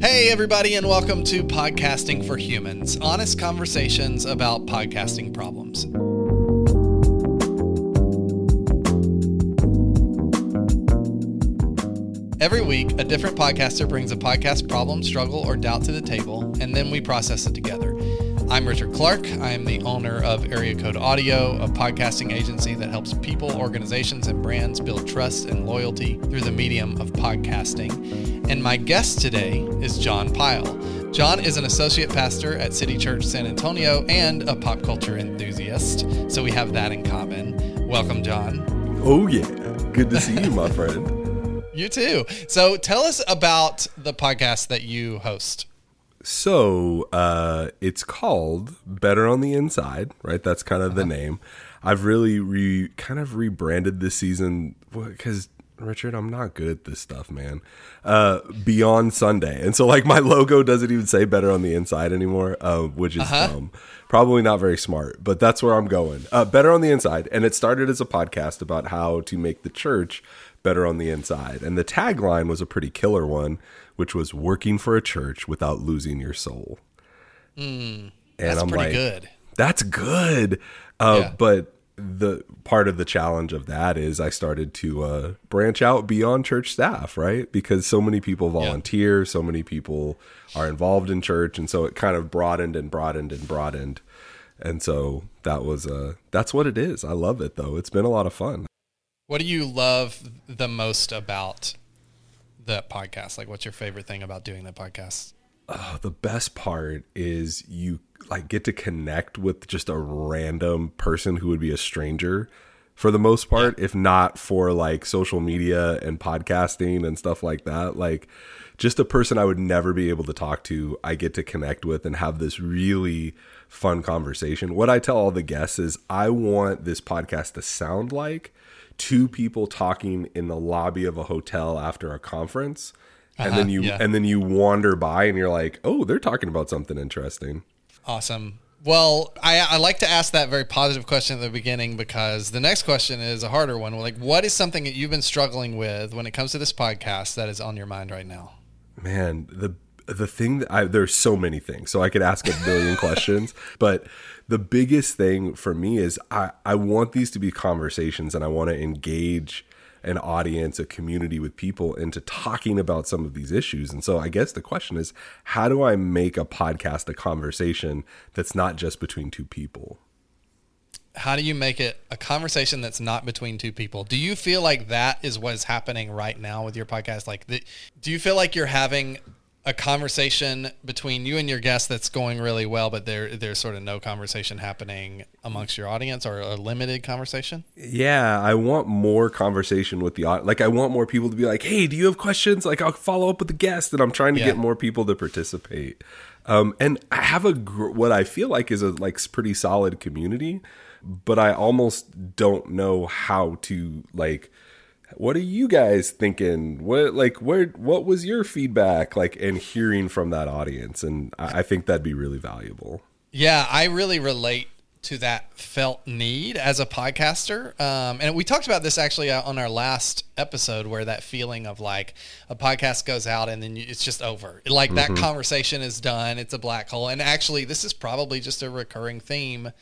Hey, everybody, and welcome to Podcasting for Humans honest conversations about podcasting problems. Every week, a different podcaster brings a podcast problem, struggle, or doubt to the table, and then we process it together. I'm Richard Clark. I am the owner of Area Code Audio, a podcasting agency that helps people, organizations, and brands build trust and loyalty through the medium of podcasting. And my guest today is Jon Pyle. Jon is an associate pastor at City Church San Antonio and a pop culture enthusiast. So we have that in common. Welcome, Jon. Oh, yeah. Good to see you, my friend. You too. So tell us about the podcast that you host. So uh, it's called Better on the Inside, right? That's kind of the name. I've really re kind of rebranded this season because Richard, I'm not good at this stuff, man. Uh, Beyond Sunday, and so like my logo doesn't even say Better on the Inside anymore, uh, which is Uh-huh. dumb. Probably not very smart, but that's where I'm going. Uh, better on the Inside, and it started as a podcast about how to make the church better on the inside, and the tagline was a pretty killer one, which was "Working for a church without losing your soul." and That's I'm pretty like, good. that's good. Uh, Yeah. But the part of the challenge of that is I started to uh, branch out beyond church staff, right? Because so many people volunteer, so many people are involved in church, and so it kind of broadened and broadened and broadened. And so that was uh, that's what it is. I love it though. It's been a lot of fun. What do you love the most about the podcast? Like, what's your favorite thing about doing the podcast? Oh, the best part is you like get to connect with just a random person who would be a stranger for the most part if not for like social media and podcasting and stuff like that. Like just a person I would never be able to talk to I get to connect with and have this really fun conversation. What I tell all the guests is I want this podcast to sound like two people talking in the lobby of a hotel after a conference and uh-huh, then you yeah. and then you wander by and you're like, "Oh, they're talking about something interesting." Awesome. Well, I, I like to ask that very positive question at the beginning because the next question is a harder one. Like, what is something that you've been struggling with when it comes to this podcast that is on your mind right now? Man, the the thing that I there's so many things. So I could ask a billion questions, but the biggest thing for me is I I want these to be conversations and I want to engage an audience, a community with people into talking about some of these issues. And so I guess the question is how do I make a podcast a conversation that's not just between two people? How do you make it a conversation that's not between two people? Do you feel like that is what is happening right now with your podcast? Like, the, do you feel like you're having a conversation between you and your guest that's going really well, but there there's sort of no conversation happening amongst your audience or a limited conversation? Yeah, I want more conversation with the audience. Like, I want more people to be like, "Hey, do you have questions?" Like, I'll follow up with the guest, and I'm trying to Yeah. get more people to participate. Um, and I have a gr- what I feel like is a like pretty solid community, but I almost don't know how to like. What are you guys thinking? What like where? What was your feedback like? And hearing from that audience, and I, I think that'd be really valuable. Yeah, I really relate to that felt need as a podcaster. Um, and we talked about this actually uh, on our last episode, where that feeling of like a podcast goes out and then you, it's just over. Like that conversation is done. It's a black hole. And actually, this is probably just a recurring theme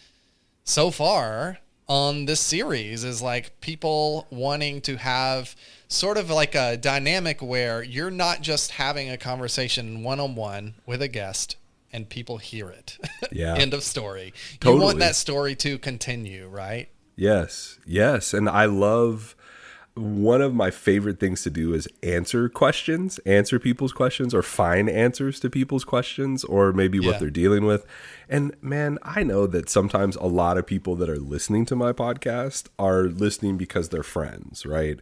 so far on this series is like people wanting to have sort of like a dynamic where you're not just having a conversation one on one with a guest and people hear it. Yeah. End of story. Totally. You want that story to continue, right? Yes, yes. And I love one of my favorite things to do is answer questions, answer people's questions, or find answers to people's questions, or maybe what they're dealing with. And man, I know that sometimes a lot of people that are listening to my podcast are listening because they're friends, right?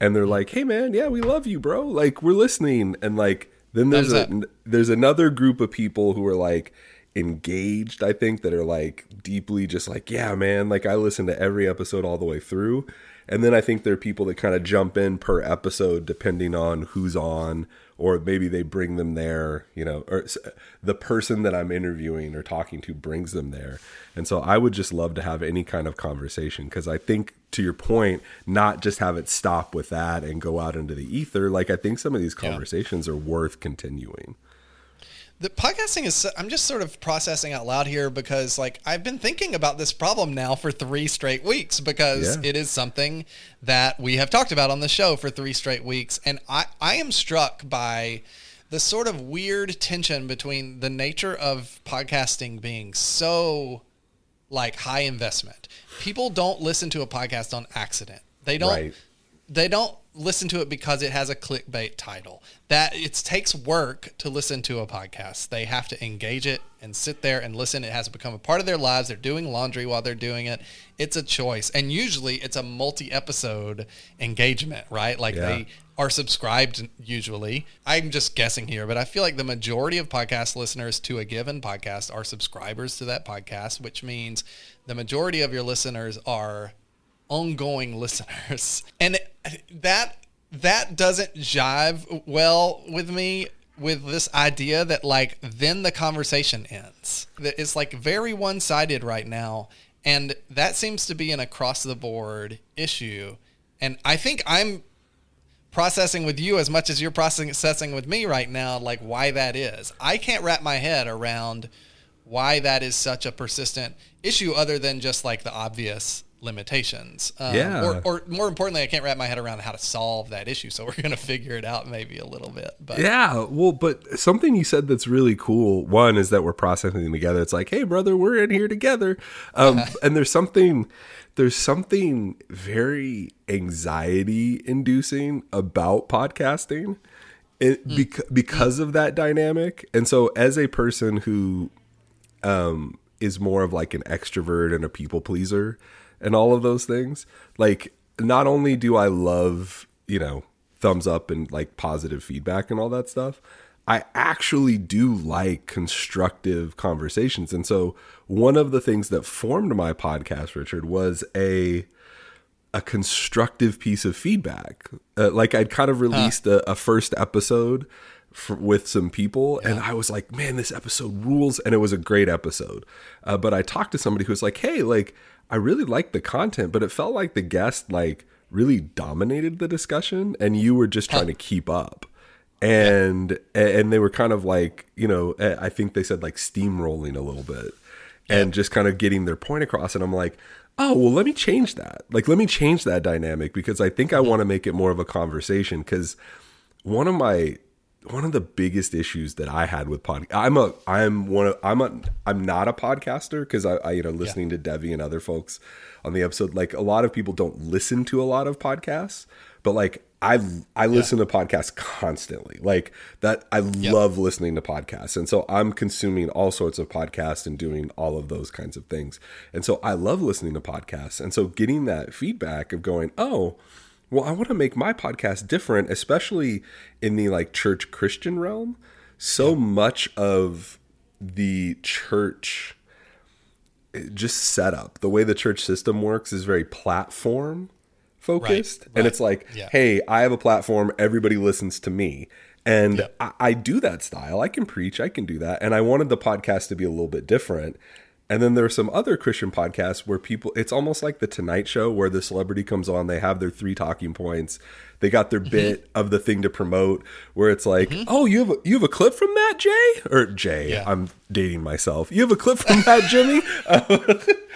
And they're mm-hmm. like, hey man, yeah, we love you, bro. Like, we're listening. And like, then there's a, there's another group of people who are like engaged i think that are like deeply just like yeah man like i listen to every episode all the way through and then i think there are people that kind of jump in per episode depending on who's on or maybe they bring them there you know or the person that i'm interviewing or talking to brings them there. And so i would just love to have any kind of conversation because i think to your point not just have it stop with that and go out into the ether like i think some of these conversations are worth continuing the podcasting is i'm just sort of processing out loud here because like i've been thinking about this problem now for three straight weeks because Yeah. it is something that we have talked about on the show for three straight weeks and i i am struck by the sort of weird tension between the nature of podcasting being so like high investment people don't listen to a podcast on accident they don't Right. they don't listen to it because it has a clickbait title. That it takes work to listen to a podcast. They have to engage it and sit there and listen. It has become a part of their lives. They're doing laundry while they're doing it. It's a choice. And usually it's a multi-episode engagement, right? Like Yeah. they are subscribed usually. I'm just guessing here, but I feel like the majority of podcast listeners to a given podcast are subscribers to that podcast, which means the majority of your listeners are ongoing listeners. And that that doesn't jive well with me with this idea that like then the conversation ends. That it's like very one-sided right now and that seems to be an across the board issue. And i think i'm processing with you as much as you're processing with me right now like why that is. I can't wrap my head around why that is such a persistent issue other than just like the obvious limitations um, Yeah. or, or more importantly i can't wrap my head around how to solve that issue so we're going to figure it out maybe a little bit but Yeah, well, but something you said that's really cool. One is that we're processing together. It's like, hey, brother, we're in here together. Um, and there's something, there's something very anxiety inducing about podcasting, it, bec- because of that dynamic. And so, as a person who um, is more of like an extrovert and a people pleaser and all of those things. Like, not only do I love, you know, thumbs up and like positive feedback and all that stuff, I actually do like constructive conversations. And so, one of the things that formed my podcast, Richard, was a a constructive piece of feedback. Uh, like I'd kind of released a, a first episode for, with some people, and I was like, "Man, this episode rules!" And it was a great episode. Uh, but I talked to somebody who was like, "Hey, like I really liked the content, but it felt like the guest like really dominated the discussion, and you were just trying to keep up." And and they were kind of like, you know, I think they said like steamrolling a little bit and just kind of getting their point across. And I'm like, oh, well, let me change that. Like, let me change that dynamic because I think I want to make it more of a conversation. Because one of my one of the biggest issues that I had with pod, I'm a, I'm one of, I'm a, I'm not a podcaster because I, I, you know, listening to Devi and other folks on the episode, like a lot of people don't listen to a lot of podcasts, but like I, I listen to podcasts constantly. Like that, I love listening to podcasts, and so I'm consuming all sorts of podcasts and doing all of those kinds of things. And so I love listening to podcasts, and so getting that feedback of going, oh well i want to make my podcast different especially in the like church christian realm. So much of the church eh, just setup the way the church system works is very platform focused. And right. it's like Yeah. hey i have a platform everybody listens to me. And Yep. I, I do that style. I can preach i can do that. And i wanted the podcast to be a little bit different and then there are some other Christian podcasts where people, it's almost like the Tonight Show where the celebrity comes on, they have their three talking points, they got their bit of the thing to promote, where it's like, oh, you have a, you have a clip from that, Jay, or Jay, Yeah. I'm dating myself. You have a clip from that, Jimmy.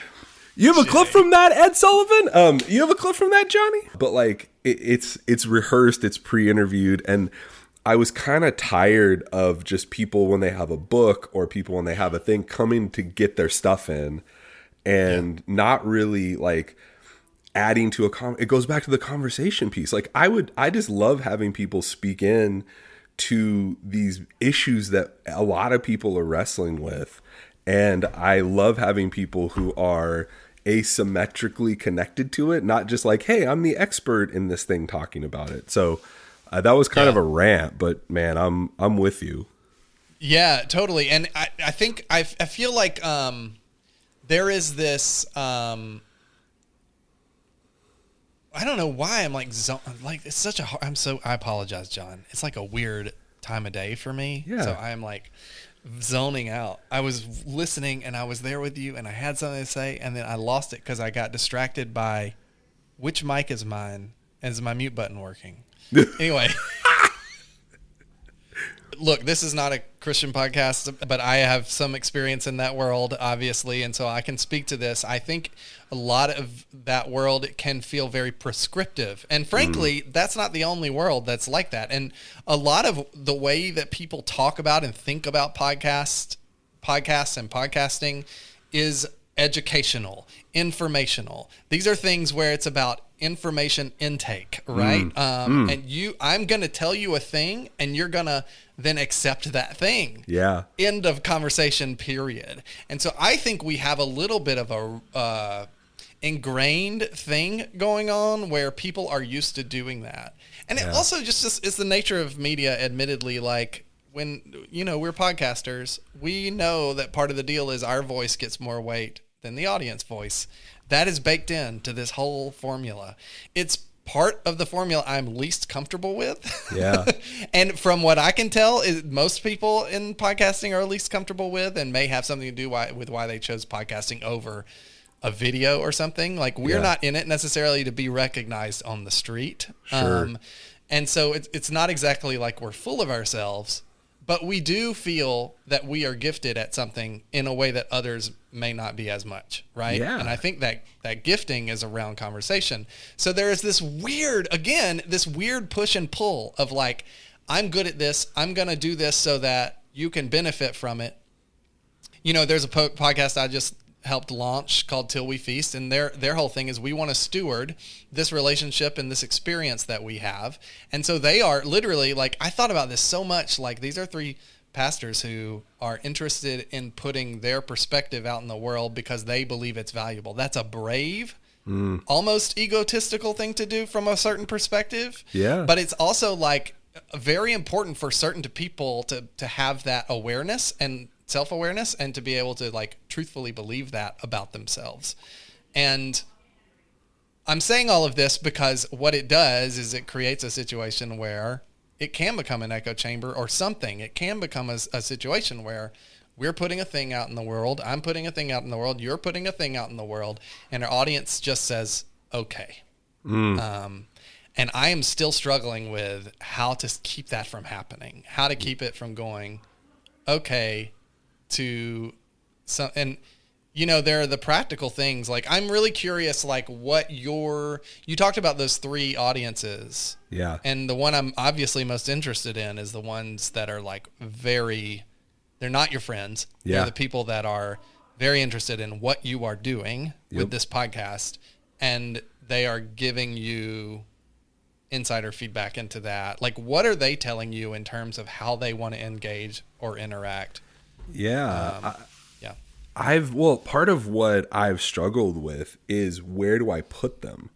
You have a clip from that, Ed Sullivan. Um, you have a clip from that, Johnny. But like, it, it's it's rehearsed, it's pre-interviewed, and I was kind of tired of just people when they have a book or people when they have a thing coming to get their stuff in, and not really like adding to a con. It goes back to the conversation piece. Like I would, I just love having people speak in to these issues that a lot of people are wrestling with. And I love having people who are asymmetrically connected to it, not just like, hey, I'm the expert in this thing talking about it. So uh, that was kind of a rant, but man, I'm I'm with you. Yeah, totally. And I, I think I, I feel like um, there is this um, I don't know why I'm like zo- like it's such a hard, I'm so I apologize, Jon. It's like a weird time of day for me. Yeah. So I'm like zoning out. I was listening and I was there with you and I had something to say and then I lost it because I got distracted by which mic is mine and is my mute button working. Anyway. look, this is not a Christian podcast, but I have some experience in that world, obviously, and so I can speak to this. I think a lot of that world can feel very prescriptive, and frankly, mm. that's not the only world that's like that. And a lot of the way that people talk about and think about podcast, podcasts, and podcasting is educational, informational. These are things where it's about information intake, right? Mm. Um, mm. And you, I'm going to tell you a thing, and you're going to then accept that thing. Yeah. End of conversation. Period. And so I think we have a little bit of a uh, ingrained thing going on where people are used to doing that, and yeah. it also just, just is the nature of media. Admittedly, like when you know we're podcasters, we know that part of the deal is our voice gets more weight than the audience voice. That is baked into this whole formula. It's part of the formula I'm least comfortable with. Yeah. and from what I can tell, is most people in podcasting are least comfortable with, and may have something to do why, with why they chose podcasting over a video or something. Like we're yeah. not in it necessarily to be recognized on the street. Sure. Um, and so it's it's not exactly like we're full of ourselves but we do feel that we are gifted at something in a way that others may not be as much right? Yeah. and i think that that gifting is around conversation. So there is this weird again this weird push and pull of like i'm good at this i'm going to do this so that you can benefit from it. You know there's a po- podcast i just helped launch called Till We Feast, and their their whole thing is we want to steward this relationship and this experience that we have. And so they are literally like I thought about this so much. Like these are three pastors who are interested in putting their perspective out in the world because they believe it's valuable. That's a brave, mm. almost egotistical thing to do from a certain perspective. Yeah. But it's also like very important for certain people to to have that awareness and self awareness and to be able to like truthfully believe that about themselves. And I'm saying all of this because what it does is it creates a situation where it can become an echo chamber or something. It can become a, a situation where we're putting a thing out in the world. I'm putting a thing out in the world. You're putting a thing out in the world. And our audience just says, okay. Mm. Um, and I am still struggling with how to keep that from happening, how to keep it from going, okay, to some and you know there are the practical things. Like i'm really curious like what your you talked about those three audiences. Yeah. And the one i'm obviously most interested in is the ones that are like very they're not your friends. Yeah. they're the people that are very interested in what you are doing yep. with this podcast and they are giving you insider feedback into that. Like what are they telling you in terms of how they want to engage or interact yeah. Um, I, yeah. I've well, part of what I've struggled with is where do I put them?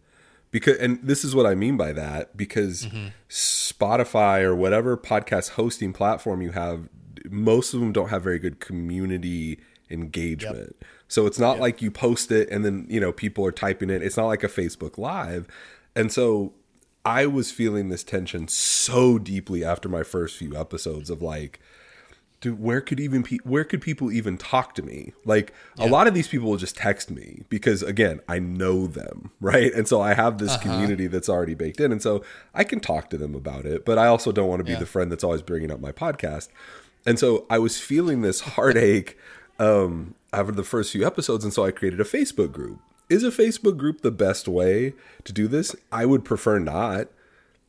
Because and this is what I mean by that because mm-hmm. Spotify or whatever podcast hosting platform you have, most of them don't have very good community engagement. Yep. So it's not yep. like you post it and then, you know, people are typing it. It's not like a Facebook live. And so I was feeling this tension so deeply after my first few episodes of like dude, where could even pe- where could people even talk to me? Like yeah. a lot of these people will just text me because again, I know them, right? And so I have this uh-huh. community that's already baked in, and so I can talk to them about it. But I also don't want to be yeah. the friend that's always bringing up my podcast. And so I was feeling this heartache um, after the first few episodes, and so I created a Facebook group. Is a Facebook group the best way to do this? I would prefer not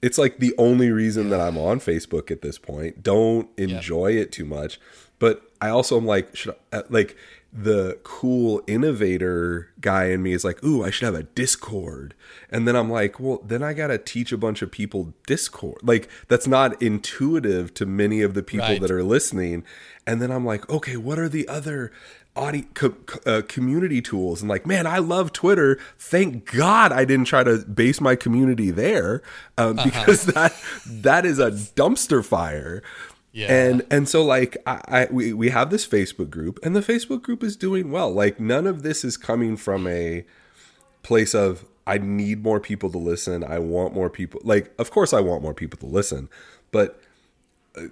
it's like the only reason that I'm on Facebook at this point. Don't enjoy it too much. But I also am like, should I, uh, like the cool innovator guy in me is like, ooh, I should have a Discord. And then I'm like, well, then I got to teach a bunch of people Discord. Like, that's not intuitive to many of the people right. that are listening. And then I'm like, okay, what are the other audio, co- uh, community tools and like man i love twitter thank god i didn't try to base my community there um, uh-huh. because that that is a dumpster fire yeah. And and so like I, I we, we have this Facebook group and the Facebook group is doing well. Like none of this is coming from a place of I need more people to listen. I want more people. Like of course I want more people to listen, but uh,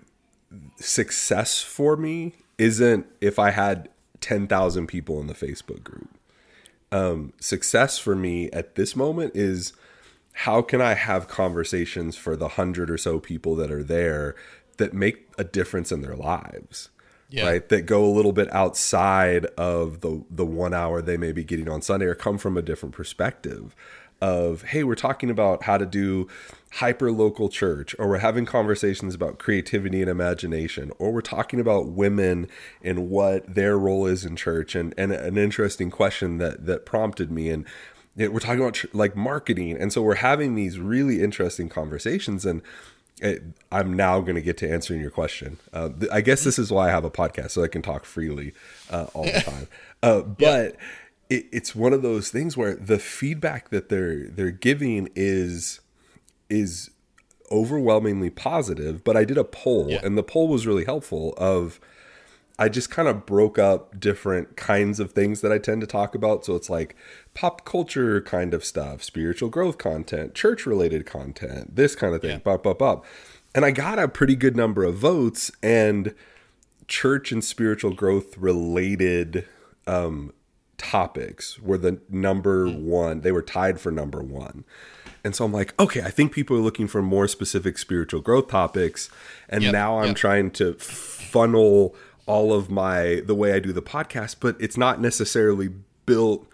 success for me isn't if I had 10,000 people in the Facebook group. Um, success for me at this moment is how can I have conversations for the hundred or so people that are there that make a difference in their lives. Yeah. Right, that go a little bit outside of the the one hour they may be getting on Sunday, or come from a different perspective of hey we're talking about how to do hyper local church or we're having conversations about creativity and imagination or we're talking about women and what their role is in church and, and an interesting question that that prompted me and we're talking about like marketing. And so we're having these really interesting conversations and it, i'm now going to get to answering your question. Uh, th- i guess this is why i have a podcast so i can talk freely uh, all the time. Uh, but it, it's one of those things where the feedback that they're they're giving is is overwhelmingly positive but i did a poll Yeah. and the poll was really helpful of i just kind of broke up different kinds of things that i tend to talk about so it's like pop culture kind of stuff spiritual growth content church related content this kind of thing Yeah. bop up and i got a pretty good number of votes and church and spiritual growth related um, topics were the number mm. one. They were tied for number one. And so I'm like, okay, I think people are looking for more specific spiritual growth topics. And Yep, now I'm yep. trying to funnel all of my the way I do the podcast, but it's not necessarily built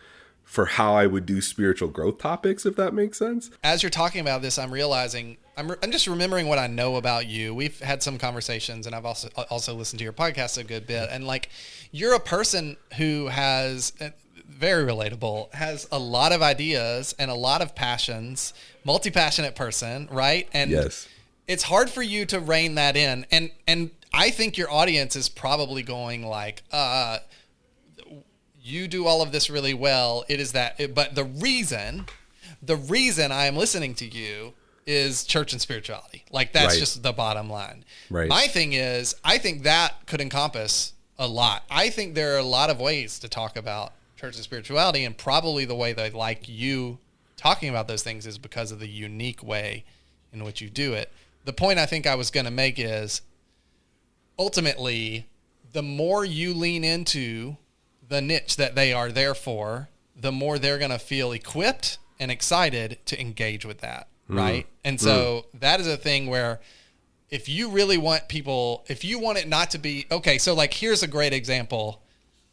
for how I would do spiritual growth topics, if that makes sense. as you're talking about this, I'm realizing I'm, re- I'm just remembering what I know about you. We've had some conversations, and I've also also listened to your podcast a good bit. And like, you're a person who has uh, very relatable, has a lot of ideas and a lot of passions, multi passionate person, right? And Yes. it's hard for you to rein that in, and and I think your audience is probably going like, uh, you do all of this really well. It is that, but the reason, the reason I am listening to you is church and spirituality. Like that's Right. just the bottom line. Right. My thing is, I think that could encompass a lot. I think there are a lot of ways to talk about church and spirituality, and probably the way they like you talking about those things is because of the unique way in which you do it. The point I think I was going to make is ultimately, the more you lean into the niche that they are there for, the more they're going to feel equipped and excited to engage with that. Right. Mm-hmm. And mm-hmm. so that is a thing where if you really want people, if you want it not to be, okay, so like here's a great example.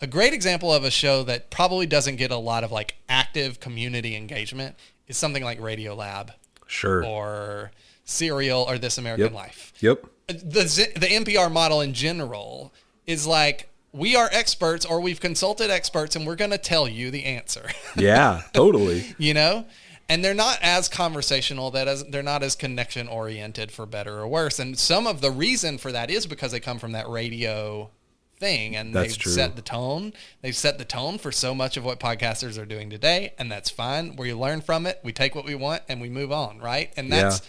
A great example of a show that probably doesn't get a lot of like active community engagement is something like Radiolab Sure. or Serial or This American Yep. Life Yep. Uh, the the NPR model in general is like we are experts or we've consulted experts and we're going to tell you the answer. Yeah, totally. you know? And they're not as conversational that as they're not as connection oriented for better or worse. And some of the reason for that is because they come from that radio thing and That's they've true. set the tone. They've set the tone for so much of what podcasters are doing today, and that's fine. where you learn from it, we take what we want and we move on, right? And that's Yeah.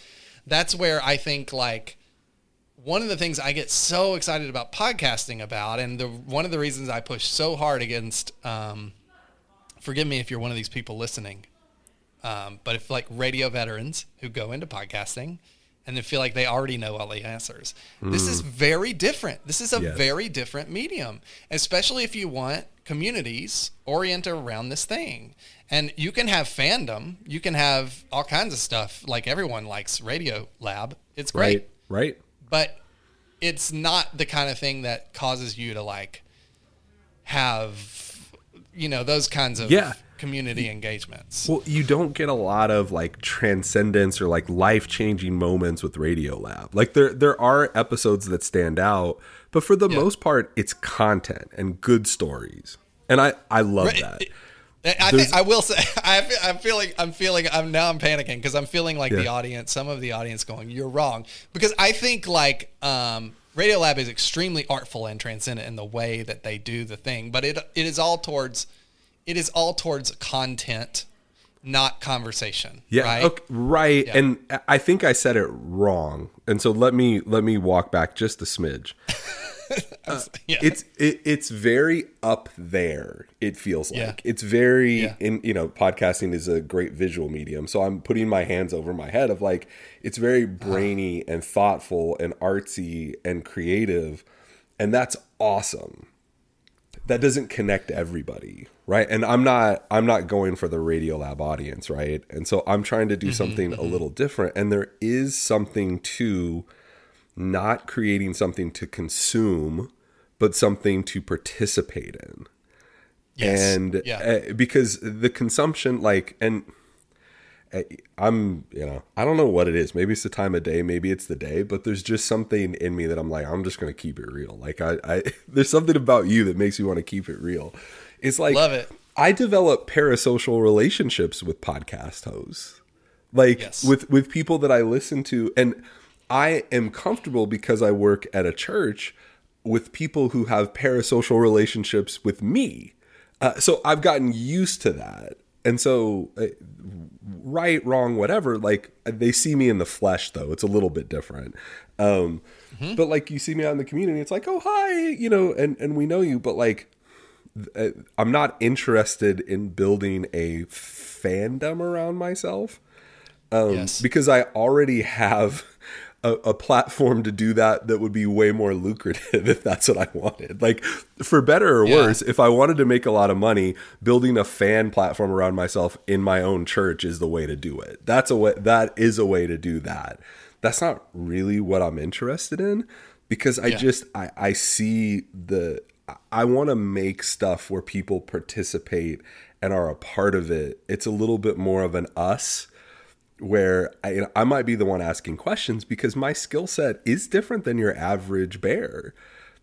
that's where I think like one of the things I get so excited about podcasting about, and the one of the reasons I push so hard against, um, forgive me if you're one of these people listening, um, but if like radio veterans who go into podcasting and they feel like they already know all the answers, this is very different. This is a Yes. very different medium, especially if you want communities oriented around this thing. And you can have fandom, you can have all kinds of stuff. Like everyone likes Radio Lab. It's great Right. Right. but it's not the kind of thing that causes you to like have you know those kinds of Yeah. Community engagements Well, you don't get a lot of like transcendence or like life changing moments with Radiolab. Like there there are episodes that stand out, but for the Yeah. most part, it's content and good stories, and I I love Right. that. I think I will say I feel, I'm feeling I'm feeling I'm now I'm panicking because I'm feeling like the audience some of the audience going you're wrong because I think like um Radiolab is extremely artful and transcendent in the way that they do the thing but it it is all towards it is all towards content not conversation Yeah, right okay, right. Yeah. And I think I said it wrong, and so let me let me walk back just a smidge. yeah it's it, it's very up there it feels like Yeah. it's very Yeah. in you know podcasting is a great visual medium so i'm putting my hands over my head of like it's very Uh-huh. brainy and thoughtful and artsy and creative and that's awesome that doesn't connect everybody right and i'm not i'm not going for the Radiolab audience right and so i'm trying to do Mm-hmm, something a little different and there is something to not creating something to consume, but something to participate in. Yes. And yeah. uh, because the consumption, like, and uh, I'm, you know, I don't know what it is. Maybe it's the time of day, maybe it's the day, but there's just something in me that I'm like, I'm just going to keep it real. Like, I, I, there's something about you that makes me want to keep it real. It's like, Love it. I develop parasocial relationships with podcast hosts, like Yes. with with people that I listen to, and I am comfortable because I work at a church with people who have parasocial relationships with me. Uh, so I've gotten used to that, and so uh, right, wrong, whatever. Like they see me in the flesh, though it's a little bit different. Um, But like you see me out in the community, it's like, oh hi, you know, and and we know you, but like I'm not interested in building a fandom around myself um, yes. because I already have a, a platform to do that that would be way more lucrative if that's what I wanted. Like, for better or Yeah. worse, if I wanted to make a lot of money, building a fan platform around myself in my own church is the way to do it. That's a way. That is a way to do that. That's not really what I'm interested in because I Yeah. just I, I see the I want to make stuff where people participate and are a part of it. It's a little bit more of an us where I, I might be the one asking questions because my skill set is different than your average bear.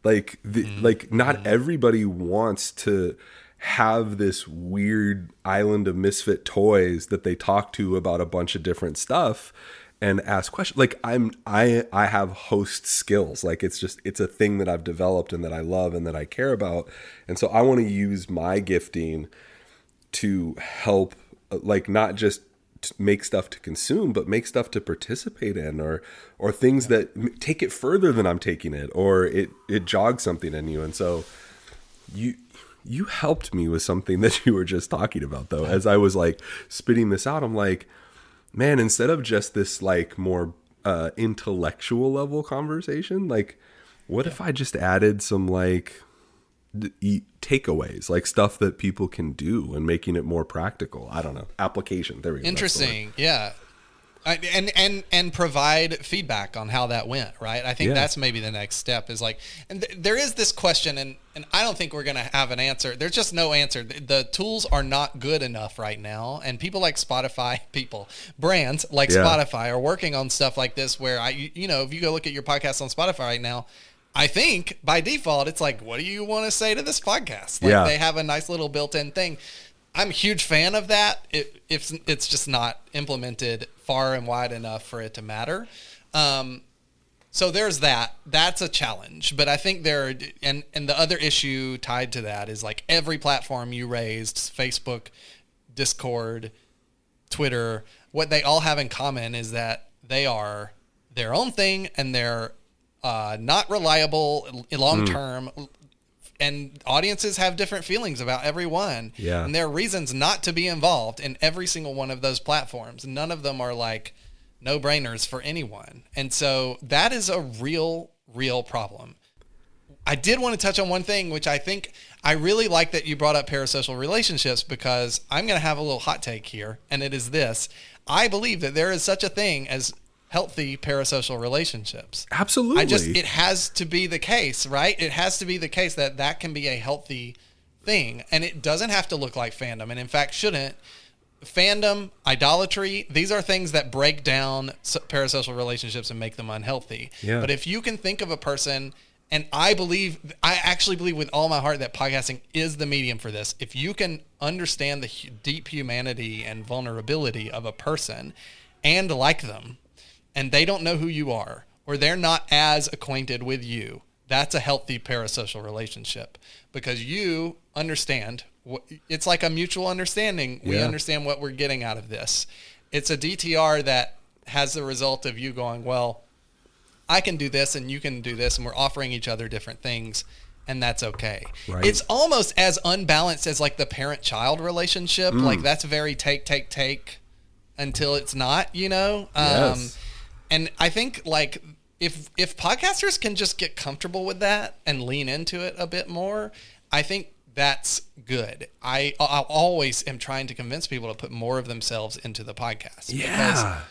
Like, the, mm-hmm. like not mm-hmm. everybody wants to have this weird island of misfit toys that they talk to about a bunch of different stuff and ask questions. Like I'm, I, I have host skills. Like it's just, it's a thing that I've developed and that I love and that I care about. And so I want to use my gifting to help like not just make stuff to consume but make stuff to participate in or or things that take it further than I'm taking it or it it jogs something in you and so you you helped me with something that you were just talking about though as I was like spitting this out I'm like man instead of just this like more uh intellectual level conversation like what if I just added some like takeaways, like stuff that people can do and making it more practical. I don't know. Application. There we go. Interesting. Yeah. And and and provide feedback on how that went, right? I think Yeah. that's maybe the next step is like, and th- there is this question, and and I don't think we're gonna have an answer. There's just no answer. The, the tools are not good enough right now, and people like Spotify, people, brands like Yeah. Spotify are working on stuff like this. Where I, you, know, if you go look at your podcast on Spotify right now. I think by default it's like, what do you want to say to this podcast? Like Yeah. they have a nice little built-in thing. I'm a huge fan of that. It, if it's just not implemented far and wide enough for it to matter. Um, so there's that. That's a challenge. But I think there, are, and and the other issue tied to that is like every platform you raised, Facebook, Discord, Twitter, what they all have in common is that they are their own thing and they're uh, not reliable long term. And audiences have different feelings about every one. Yeah. And there are reasons not to be involved in every single one of those platforms. None of them are like no brainers for anyone. And so that is a real, real problem. I did want to touch on one thing, which I think I really like that you brought up parasocial relationships because I'm going to have a little hot take here, and it is this: I believe that there is such a thing as healthy parasocial relationships. Absolutely. I just it has to be the case, right? It has to be the case that that can be a healthy thing, and it doesn't have to look like fandom, and in fact shouldn't. Fandom, idolatry, these are things that break down parasocial relationships and make them unhealthy. Yeah. But if you can think of a person, and I believe, I actually believe with all my heart that podcasting is the medium for this. If you can understand the deep humanity and vulnerability of a person and like them, and they don't know who you are, or they're not as acquainted with you, that's a healthy parasocial relationship because you understand. What, it's like a mutual understanding. We Yeah. understand what we're getting out of this. It's a DTR that has the result of you going, well, I can do this and you can do this, and we're offering each other different things, and that's okay. Right. It's almost as unbalanced as like the parent child relationship. Mm. Like that's very take, take, take until it's not, you know? Um, Yes. And I think like if if podcasters can just get comfortable with that and lean into it a bit more, I think that's good. I I always am trying to convince people to put more of themselves into the podcast. Yeah.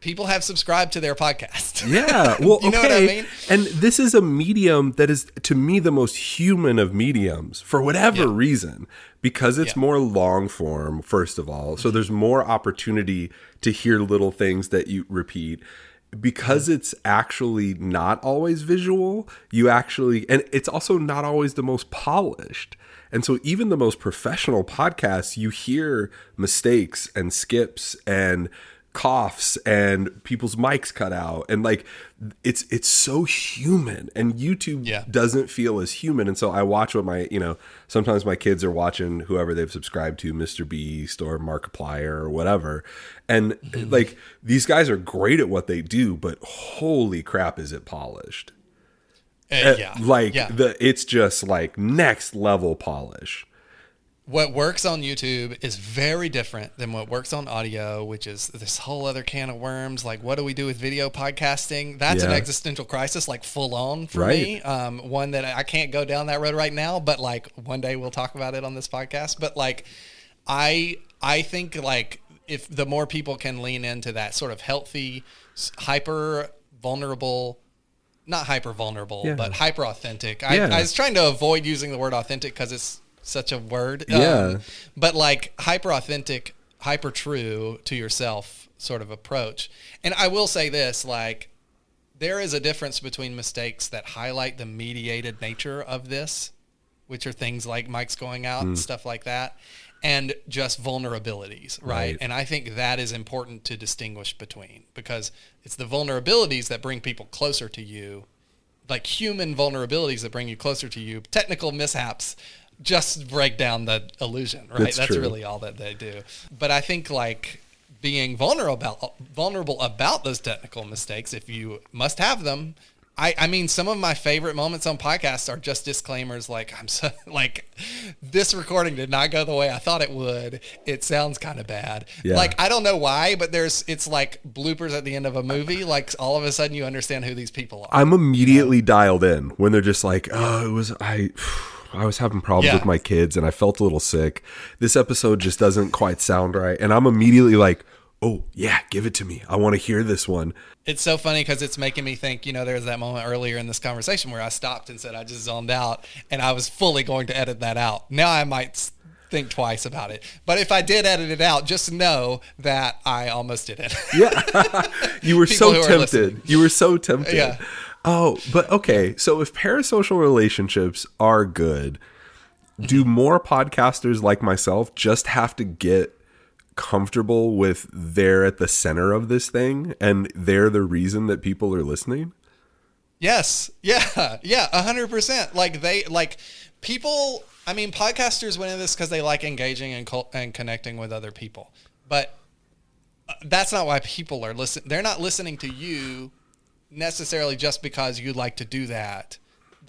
people have subscribed to their podcast. Yeah. Well, You know okay. what I mean? And this is a medium that is, to me, the most human of mediums for whatever Yeah. reason, because it's Yeah. More long form, first of all. So there's more opportunity to hear little things that you repeat. Because it's actually not always visual, you actually, and it's also not always the most polished. And so, even the most professional podcasts, you hear mistakes and skips and coughs and people's mics cut out. And like it's it's so human. And YouTube Yeah. doesn't feel as human. And so I watch what my you know sometimes my kids are watching whoever they've subscribed to Mr Beast or Markiplier or whatever. And like these guys are great at what they do but holy crap is it polished. Uh, yeah. like yeah. the it's just like next level polish what works on YouTube is very different than what works on audio, which is this whole other can of worms. Like, what do we do with video podcasting? That's an existential crisis, like full on for Right. me. Um, one that I can't go down that road right now, but like one day we'll talk about it on this podcast. But like, I I think like if the more people can lean into that sort of healthy, hyper vulnerable. Not hyper vulnerable, Yeah. but hyper authentic. I, Yeah. I was trying to avoid using the word authentic because it's such a word. Yeah. Um, but like hyper authentic, hyper true to yourself sort of approach. And I will say this like, there is a difference between mistakes that highlight the mediated nature of this, which are things like mics going out and stuff like that, and just vulnerabilities, right? Right. And I think that is important to distinguish between because it's the vulnerabilities that bring people closer to you like human vulnerabilities that bring you closer to you. Technical mishaps just break down the illusion, right? That's That's, really all that they do. But I think like being vulnerable about, vulnerable about those technical mistakes, if you must have them. I, I mean, some of my favorite moments on podcasts are just disclaimers like, I'm so, like, this recording did not go the way I thought it would. It sounds kind of bad. Yeah. Like, I don't know why, but there's, it's like bloopers at the end of a movie. Like, all of a sudden you understand who these people are. I'm immediately dialed in when they're just like, "Oh, it was I I was having problems Yeah. with my kids and I felt a little sick. This episode just doesn't quite sound right." And I'm immediately like, "Oh, yeah, give it to me. I want to hear this one." it's so funny because it's making me think, you know, there was that moment earlier in this conversation where I stopped and said I just zoned out and I was fully going to edit that out. Now I might think twice about it. But if I did edit it out, just know that I almost did it. Yeah. you were People so tempted. You were so tempted. Yeah. Oh, but okay. So if parasocial relationships are good, do Mm-hmm. more podcasters like myself just have to get comfortable with they're at the center of this thing and they're the reason that people are listening? Yes. Yeah. Yeah. A hundred percent. Like they like people. I mean, podcasters went into this because they like engaging and col- and connecting with other people, but uh, that's not why people are listening. They're not listening to you necessarily just because you like to do that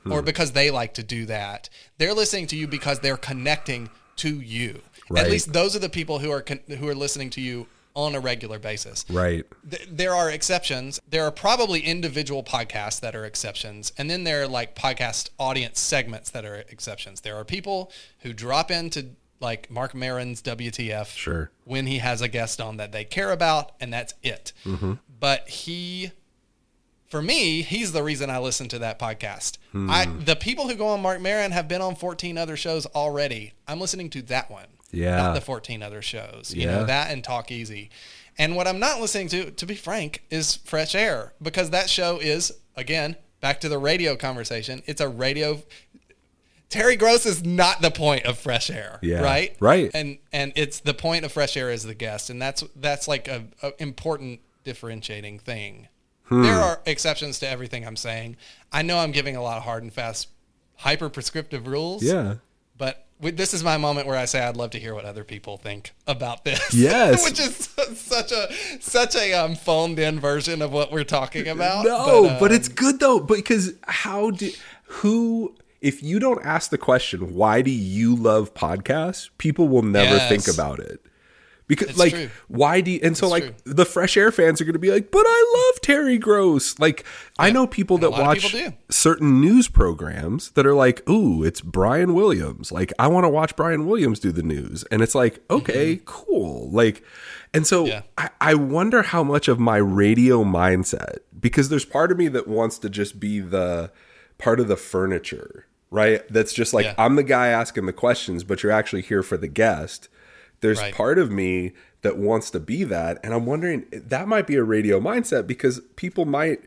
or hmm. because they like to do that. They're listening to you because they're connecting to you. Right. At least those are the people who are con- who are listening to you on a regular basis Right. th- there are exceptions. There are probably individual podcasts that are exceptions, and then there are like podcast audience segments that are exceptions. There are people who drop into like Marc Maron's WTF Sure. when he has a guest on that they care about, and that's it. Mm-hmm. But he, for me, he's the reason I listen to that podcast. I hmm. the people who go on Marc Maron have been on 14 other shows already. I'm listening to that one Yeah. not the 14 other shows. You Yeah. know, that and Talk Easy. And what I'm not listening to, to be frank, is Fresh Air because that show is, again, back to the radio conversation. It's a radio. Terry Gross is not the point of Fresh Air, Yeah. right? Right. And and it's the point of Fresh Air is the guest, and that's that's like a, a important differentiating thing. Hmm. There are exceptions to everything I'm saying. I know I'm giving a lot of hard and fast, hyper prescriptive rules. Yeah. But this is my moment where I say I'd love to hear what other people think about this. Yes. which is such a such a um, phoned in version of what we're talking about. No, but, um, it's good though because how do who if you don't ask the question why do you love podcasts, people will never Yes. think about it. Because It's like true. why do you, and so It's like true. the fresh air fans are going to be like, "But I love Terry Gross." Like I know people And that watch people certain news programs that are like, "Ooh, it's Brian Williams." Like I want to watch Brian Williams do the news. And it's like, "Okay, cool." Like and so Mm-hmm. Yeah. I, I wonder how much of my radio mindset because there's part of me that wants to just be the part of the furniture, right? That's just like Yeah. I'm the guy asking the questions, but you're actually here for the guest. There's Right. part of me that wants to be that, and I'm wondering that might be a radio mindset because people might.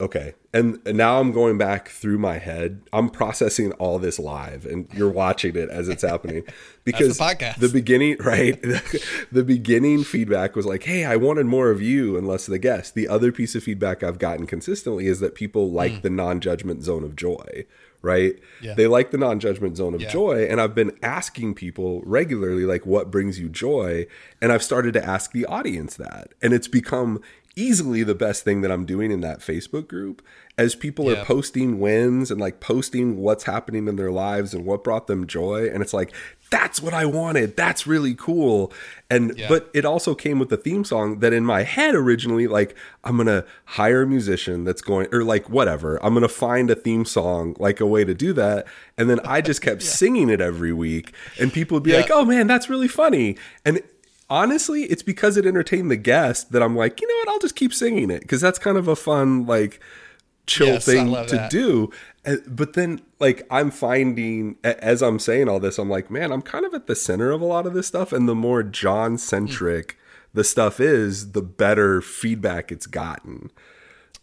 Okay, and, and now I'm going back through my head. I'm processing all this live, and you're watching it as it's happening because podcast. the beginning, right? the beginning feedback was like, "Hey, I wanted more of you and less of the guest." The other piece of feedback I've gotten consistently is that people like hmm. the non-judgment zone of joy, right? Yeah. They like the non-judgment zone of Yeah. joy, and I've been asking people regularly, like, "What brings you joy?" And I've started to ask the audience that, and it's become easily the best thing that I'm doing in that Facebook group as people Yeah. are posting wins and like posting what's happening in their lives and what brought them joy and it's like that's what I wanted that's really cool and Yeah. but it also came with the theme song that in my head originally like I'm going to hire a musician that's going or like whatever I'm going to find a theme song like a way to do that and then I just kept singing it every week and people would be Yeah. like oh man that's really funny and honestly it's because it entertained the guest that i'm like you know what i'll just keep singing it because that's kind of a fun like chill Yes, thing to that. do Uh, but then like i'm finding as i'm saying all this i'm like man i'm kind of at the center of a lot of this stuff and the more jon centric the stuff is the better feedback it's gotten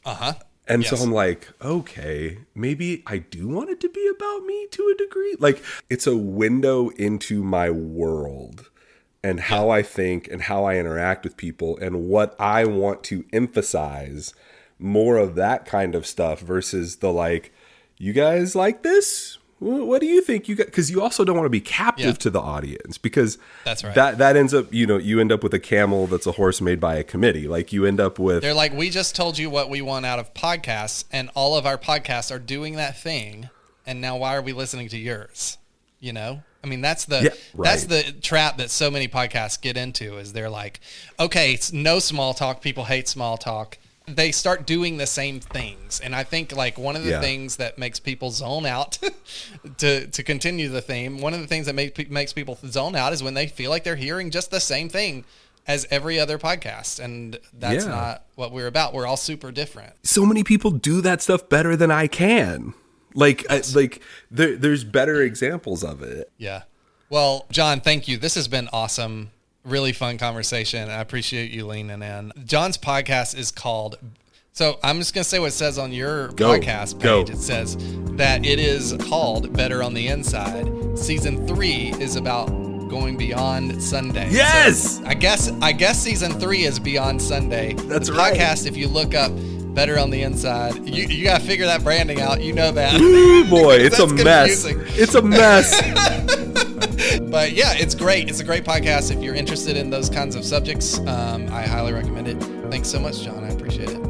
Uh huh. and Yes. so I'm like, okay, maybe I do want it to be about me to a degree. Like it's a window into my world and how I think and how I interact with people and what I want to emphasize more of that kind of stuff versus the like, you guys like this? What do you think you got? Because you also don't want to be captive Yeah. to the audience because That's right. That that ends up, you know, you end up with a camel that's a horse made by a committee. Like you end up with They're like, we just told you what we want out of podcasts, and all of our podcasts are doing that thing. And now, why are we listening to yours? You know, I mean, that's the Yeah, that's the trap that so many podcasts get into. Is they're like, okay, it's no small talk. People hate small talk. They start doing the same things, and I think like one of the Yeah. things that makes people zone out to to continue the theme. One of the things that make, makes people zone out is when they feel like they're hearing just the same thing as every other podcast, and that's Yeah. not what we're about. We're all super different. so many people do that stuff better than I can. Like, I, like there, there's better examples of it. Yeah. Well, Jon, thank you. This has been awesome. Really fun conversation. I appreciate you leaning in. Jon's podcast is called. So I'm just gonna say what it says on your Go. podcast Go. page. It says that it is called Better on the Inside. Season three is about going beyond Sunday. Yes! So I guess I guess season three is beyond Sunday. That's the right. podcast. If you look up Better on the Inside, you you gotta figure that branding out. You know that. Ooh, boy, it's a mess. It's a mess. But yeah, it's great. It's a great podcast. If you're interested in those kinds of subjects, um, I highly recommend it. Thanks so much, Jon. I appreciate it.